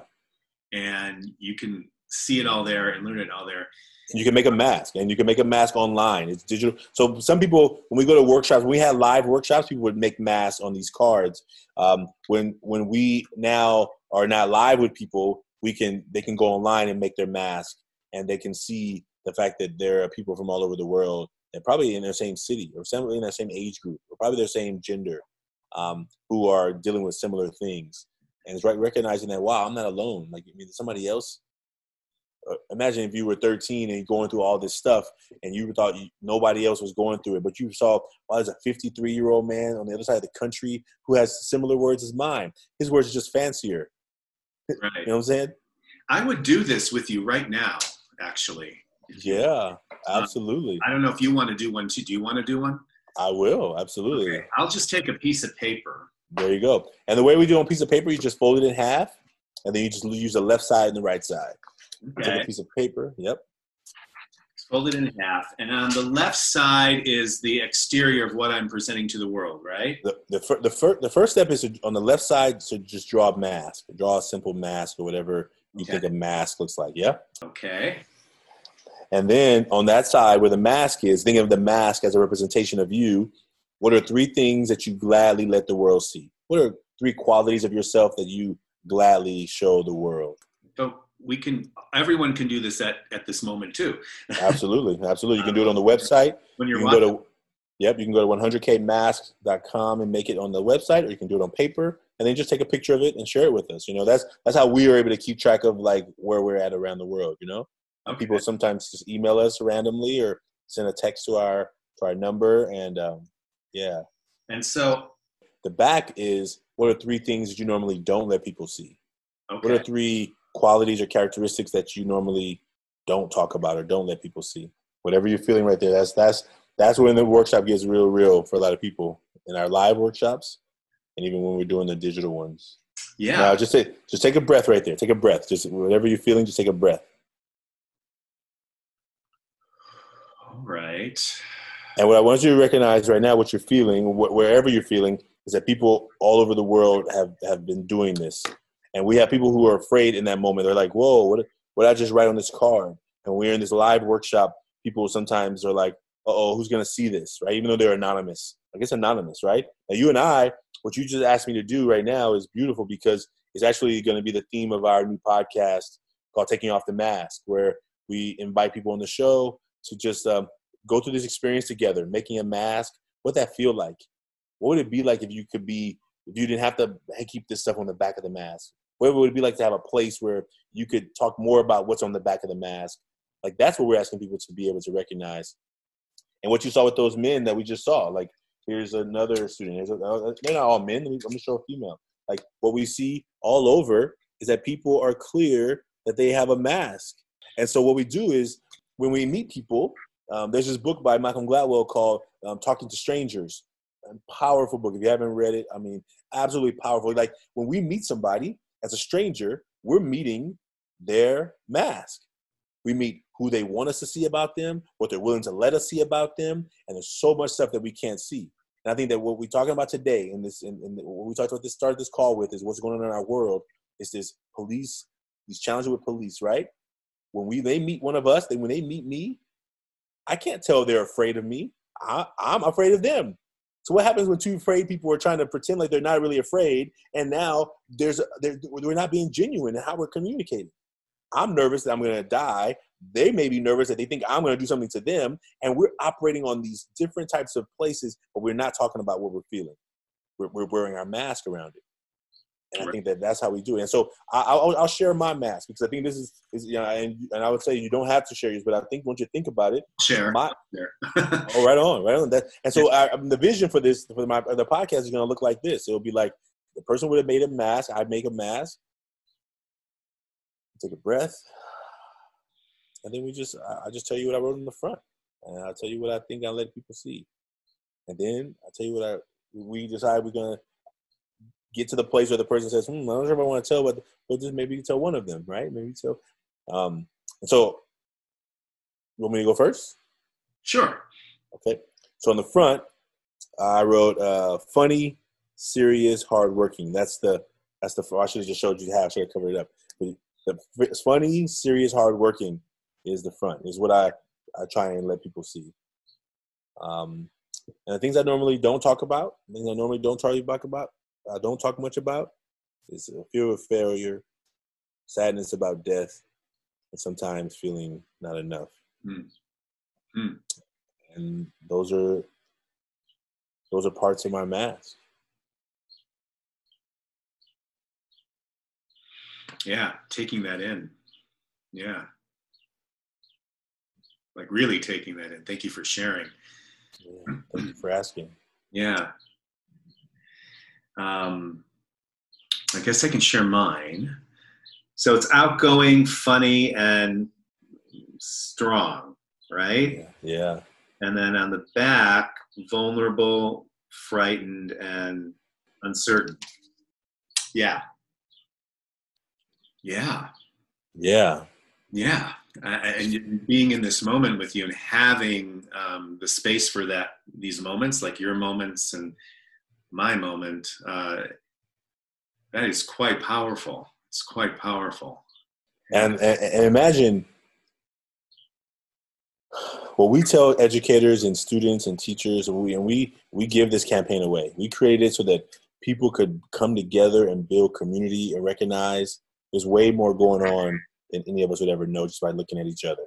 And you can see it all there and learn it all there. You can make a mask, and you can make a mask online. It's digital. So some people, when we go to workshops, when we had live workshops, people would make masks on these cards. Um, when when we now are not live with people, we can they can go online and make their mask, and they can see the fact that there are people from all over the world and probably in their same city or in their same age group or probably their same gender um, who are dealing with similar things. And it's right recognizing that wow, I'm not alone. Like I mean, somebody else. Uh, imagine if you were 13 and going through all this stuff, and you thought you, nobody else was going through it, but you saw, wow, there's a 53 year old man on the other side of the country who has similar words as mine. His words are just fancier. Right. You know what I'm saying? I would do this with you right now, actually. Yeah, absolutely. I don't know if you want to do one too. Do you want to do one? I will absolutely. Okay. I'll just take a piece of paper. There you go. And the way we do on a piece of paper, you just fold it in half, and then you just use the left side and the right side. Take a piece of paper. Yep. Fold it in half. And on the left side is the exterior of what I'm presenting to the world, right? The the fir- the, fir- the first step is to, on the left side to just draw a mask, draw a simple mask or whatever you Okay. think a mask looks like. Yeah. Okay. And then on that side where the mask is, think of the mask as a representation of you. What are three things that you gladly let the world see? What are three qualities of yourself that you gladly show the world? So we can, everyone can do this at, at this moment too. Absolutely, absolutely. You can do it on the website. When You you're can go to, yep, you can go to 100kmasks.com and make it on the website, or you can do it on paper, and then just take a picture of it and share it with us. You know, that's that's how we are able to keep track of like where we're at around the world. You know, okay. people sometimes just email us randomly or send a text to our to our number, and um, yeah, and so, the back is what are three things that you normally don't let people see? What are three qualities or characteristics that you normally don't talk about or don't let people see? Whatever you're feeling right there, that's that's that's when the workshop gets real, real for a lot of people in our live workshops, and even when we're doing the digital ones. Yeah. Now, just say just take a breath right there. Take a breath. Just whatever you're feeling, just take a breath. All right. And what I want you to recognize right now, what you're feeling, wh- wherever you're feeling, is that people all over the world have have been doing this, and we have people who are afraid in that moment. They're like, "Whoa, what what did I just write on this card?" And we're in this live workshop. People sometimes are like, "Uh oh, who's gonna see this?" Right? Even though they're anonymous. I guess anonymous, right? Now you and I, what you just asked me to do right now is beautiful because it's actually going to be the theme of our new podcast called "Taking Off the Mask," where we invite people on the show to just um, go through this experience together, making a mask. What that feel like? What would it be like if you could be if you didn't have to keep this stuff on the back of the mask? What would it be like to have a place where you could talk more about what's on the back of the mask, Like that's what we're asking people to be able to recognize. And what you saw with those men that we just saw, like here's another student. A, uh, they're not all men. Let me, let me show a female. Like what we see all over is that people are clear that they have a mask. And so what we do is when we meet people, um, there's this book by Malcolm Gladwell called um, Talking to Strangers. A powerful book. If you haven't read it, I mean, absolutely powerful. Like when we meet somebody as a stranger, we're meeting their mask. We meet who they want us to see about them, what they're willing to let us see about them, and there's so much stuff that we can't see. And I think that what we're talking about today, in this, in, in what we talked about this start this call with, is what's going on in our world. Is this police, these challenges with police, right? When we they meet one of us, then when they meet me, I can't tell they're afraid of me. I, I'm afraid of them. So what happens when two afraid people are trying to pretend like they're not really afraid, and now there's we're not being genuine in how we're communicating. I'm nervous that I'm going to die. They may be nervous that they think I'm going to do something to them. And we're operating on these different types of places, but we're not talking about what we're feeling. We're, we're wearing our mask around it. And right. I think that that's how we do it. And so I, will I'll share my mask because I think this is, is you know, and, and I would say you don't have to share yours, but I think once you think about it, share. My, share. oh, right on, right on. That, and so I, um, the vision for this, for my the podcast is going to look like this. It'll be like the person would have made a mask. I'd make a mask. Take a breath, and then we just I just tell you what I wrote in the front, and I'll tell you what I think I let people see, and then I'll tell you what I we decide we're gonna get to the place where the person says, hmm, I'm not sure if I want to tell, but we'll just maybe tell one of them, right? Maybe tell. Um, so, you want me to go first? Sure. Okay. So on the front, I wrote uh, funny, serious, hardworking. That's the that's the. I should have just showed you how. I should have covered it up. But the funny, serious, hardworking is the front. Is what I I try and let people see. Um, and the things I normally don't talk about, things I normally don't about, about I don't talk much about is a fear of failure, sadness about death, and sometimes feeling not enough. Mm. Mm. And those are those are parts of my mask. Yeah, taking that in. Yeah. Like really taking that in. Thank you for sharing. Yeah, thank you for asking. Yeah. Um, I guess I can share mine. So it's outgoing, funny, and strong, right? Yeah. And then on the back, vulnerable, frightened, and uncertain. Yeah. Yeah. Yeah. Yeah. and being in this moment with you and having um, the space for that, these moments, like your moments and my moment, uh, that is quite powerful. It's quite powerful. And, and, imagine what we tell educators and students and teachers, and we, and we we give this campaign away. We created it so that people could come together and build community and recognize there's way more going on than any of us would ever know just by looking at each other.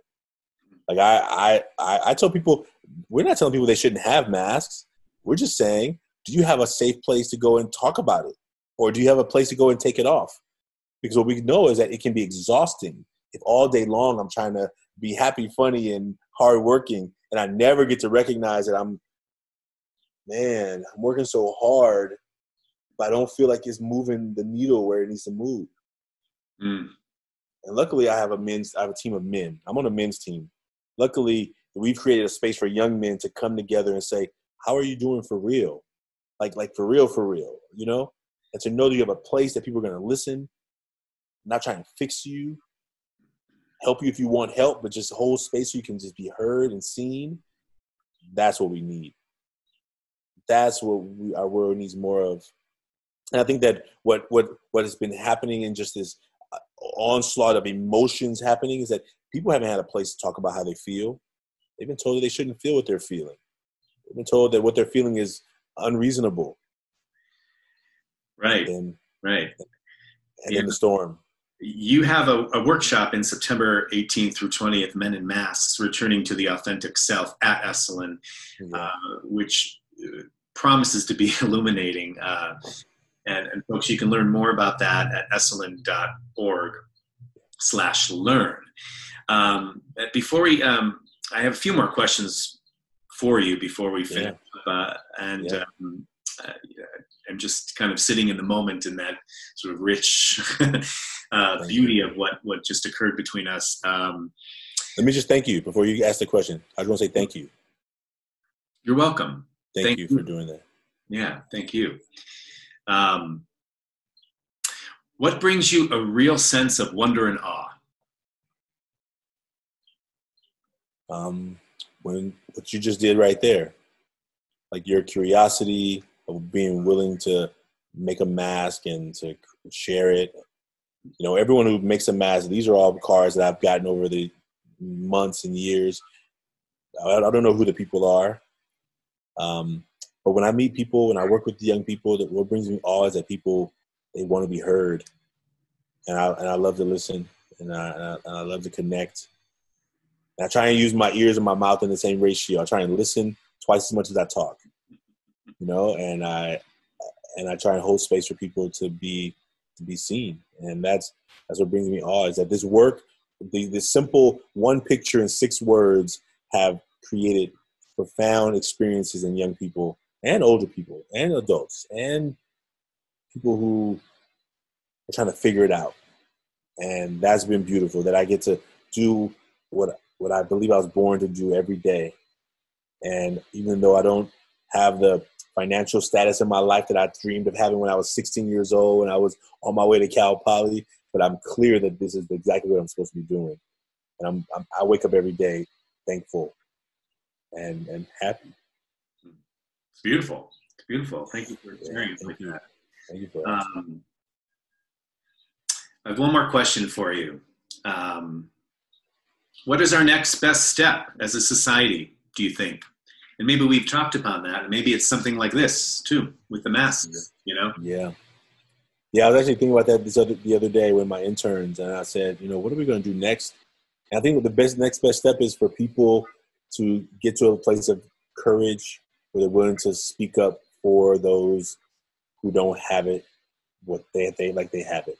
Like I, I, I, I tell people, we're not telling people they shouldn't have masks. We're just saying do you have a safe place to go and talk about it? Or do you have a place to go and take it off? Because what we know is that it can be exhausting if all day long I'm trying to be happy, funny, and hardworking, and I never get to recognize that I'm, man, I'm working so hard, but I don't feel like it's moving the needle where it needs to move. Mm. And luckily, I have a men's, I have a team of men. I'm on a men's team. Luckily, we've created a space for young men to come together and say, "How are you doing for real? Like like for real, for real, you know, and to know that you have a place that people are going to listen, not trying to fix you, help you if you want help, but just hold space so you can just be heard and seen. That's what we need. That's what we, our world needs more of. And I think that what what what has been happening in just this uh, onslaught of emotions happening is that people haven't had a place to talk about how they feel. They've been told that they shouldn't feel what they're feeling. They've been told that what they're feeling is unreasonable. Right. And, right. And yeah. in the storm. You have a, a, workshop in September 18th through 20th, Men in Masks, returning to the authentic self at Esalen, yeah. uh, which uh, promises to be illuminating. Uh, and, and, folks, you can learn more about that at esalen.org slash learn. Um, before we, um, I have a few more questions for you before we finish. Yeah. Uh, and yeah. um, uh, I'm just kind of sitting in the moment in that sort of rich uh, beauty of what what just occurred between us. Um, Let me just thank you before you ask the question. I just want to say thank you. You're welcome. Thank, thank you, you for doing that. Yeah, thank you. Um, what brings you a real sense of wonder and awe? Um, when what you just did right there, like your curiosity of being willing to make a mask and to share it. You know, everyone who makes a mask, these are all cards that I've gotten over the months and years. I, don't know who the people are. Um, but when I meet people, when I work with the young people, that what brings me awe is that people they want to be heard, and I and I love to listen, and I, and I, and I love to connect. And I try and use my ears and my mouth in the same ratio. I try and listen twice as much as I talk, you know, and I and I try and hold space for people to be to be seen, and that's that's what brings me awe is that this work, the the simple one picture and six words have created profound experiences in young people and older people and adults and people who are trying to figure it out. And that's been beautiful that I get to do what what I believe I was born to do every day. And even though I don't have the financial status in my life that I dreamed of having when I was 16 years old and I was on my way to Cal Poly, but I'm clear that this is exactly what I'm supposed to be doing. And I'm, I'm I wake up every day thankful and and happy. It's beautiful. It's beautiful. Thank you for sharing yeah, like you. that. Thank you for um, I have one more question for you. Um, what is our next best step as a society, do you think? And maybe we've talked upon that. And maybe it's something like this too, with the masks, you know? Yeah. Yeah, I was actually thinking about that this other, the other day with my interns, and I said, you know, what are we going to do next? And I think the best next best step is for people to get to a place of courage where they're willing to speak up for those who don't have it what they they like they have it.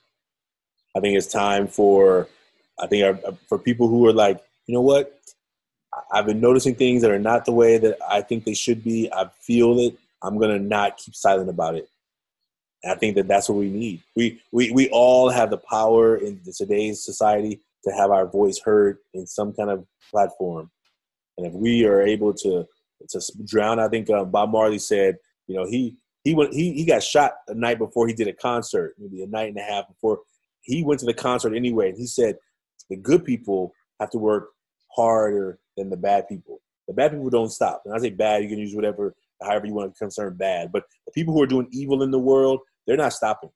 I think it's time for I think our, for people who are like, you know what, I've been noticing things that are not the way that I think they should be. I feel it. I'm gonna not keep silent about it. And I think that that's what we need. We we we all have the power in today's society to have our voice heard in some kind of platform. And if we are able to to drown, I think uh, Bob Marley said, you know, he he went he he got shot a night before he did a concert, maybe a night and a half before he went to the concert anyway. And he said, the good people have to work harder than the bad people. The bad people don't stop. And I say bad, you can use whatever, however you want to concern bad. But the people who are doing evil in the world, they're not stopping.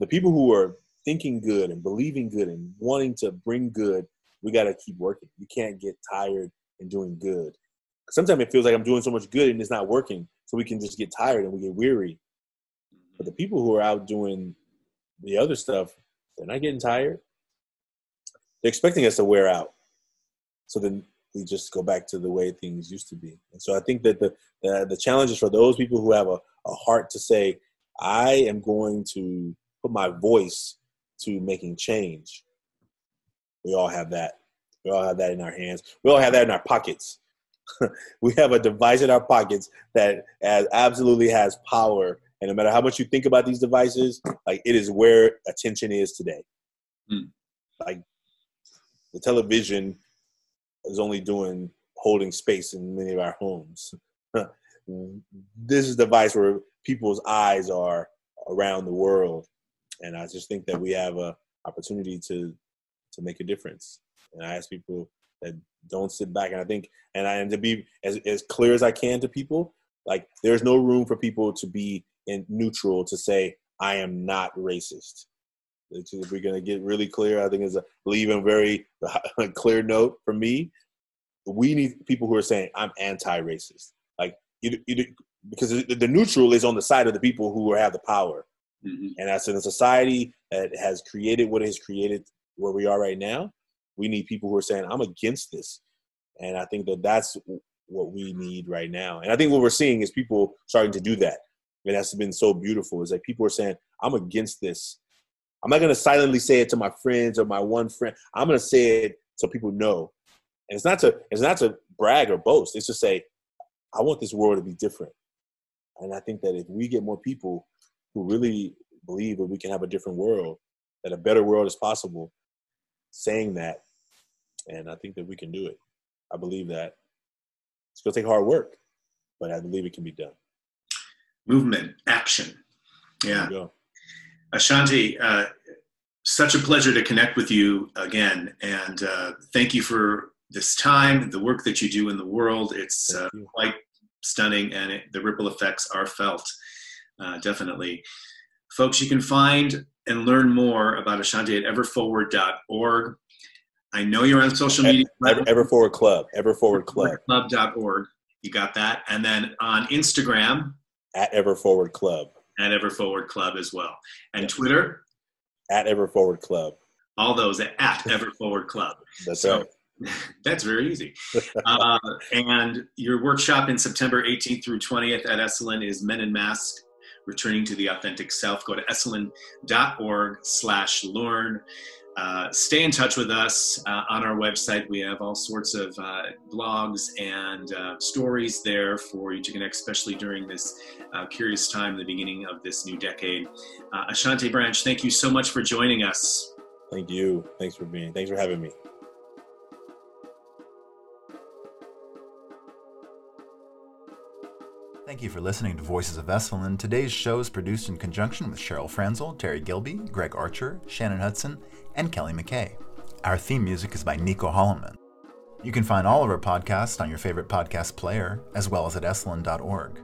the people who are thinking good and believing good and wanting to bring good, we got to keep working. You can't get tired and doing good. Sometimes it feels like I'm doing so much good and it's not working, so we can just get tired and we get weary. But the people who are out doing the other stuff, they're not getting tired. They're expecting us to wear out. So then we just go back to the way things used to be. And so I think that the the, the challenge is for those people who have a, a heart to say, I am going to put my voice to making change. We all have that. We all have that in our hands. We all have that in our pockets. we have a device in our pockets that has, absolutely has power. And no matter how much you think about these devices, like it is where attention is today. Mm. Like the television is only doing holding space in many of our homes. this is the device where people's eyes are around the world, and I just think that we have a opportunity to to make a difference. And I ask people that don't sit back. And I think, and I and to be as, as clear as I can to people, like there's no room for people to be in neutral to say, I am not racist. If we're going to get really clear, I think it's a leave a very clear note for me. We need people who are saying, I'm anti-racist. Like, you, you, because the neutral is on the side of the people who have the power. Mm-hmm. And as in a society that has created what it has created where we are right now, we need people who are saying, I'm against this. And I think that that's what we need right now. And I think what we're seeing is people starting to do that. And that's been so beautiful is that people are saying, I'm against this. I'm not going to silently say it to my friends or my one friend. I'm going to say it so people know. And it's not to it's not to brag or boast. It's to say, I want this world to be different. And I think that if we get more people who really believe that we can have a different world, that a better world is possible, saying that, and I think that we can do it. I believe that it's going to take hard work, but I believe it can be done. Movement, action. Yeah. Ashanti, uh, such a pleasure to connect with you again. And uh, thank you for this time, the work that you do in the world. It's uh, quite stunning, and it, the ripple effects are felt uh, definitely. Folks, you can find and learn more about Ashanti at everforward.org. I know you're on social media. Ever, Everforward Club. Everforward Club. Club.org. You got that. And then on Instagram. At Everforward Club. At Everforward Club as well. And yes. Twitter. At Everforward Club. All those at, at Everforward Club. That's so, right. That's very easy. uh, and your workshop in September 18th through 20th at Esalen is Men in Masks returning to the authentic self. Go to esalen.org slash learn. Uh, stay in touch with us uh, on our website. We have all sorts of uh, blogs and uh, stories there for you to connect, especially during this uh, curious time, the beginning of this new decade. Uh, Ashanti Branch, thank you so much for joining us. Thank you. Thanks for being. Thanks for having me. Thank you for listening to Voices of Esalen. Today's show is produced in conjunction with Cheryl Franzel, Terry Gilby, Greg Archer, Shannon Hudson, and Kelly McKay. Our theme music is by Nico Holloman. You can find all of our podcasts on your favorite podcast player, as well as at esalen.org.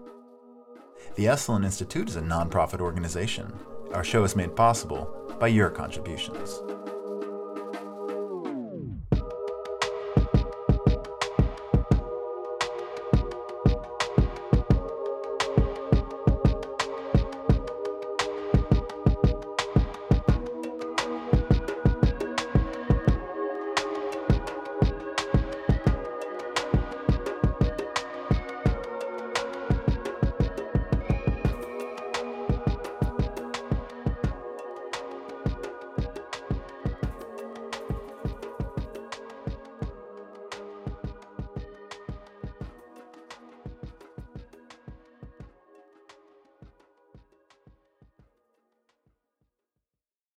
The Esalen Institute is a nonprofit organization. Our show is made possible by your contributions.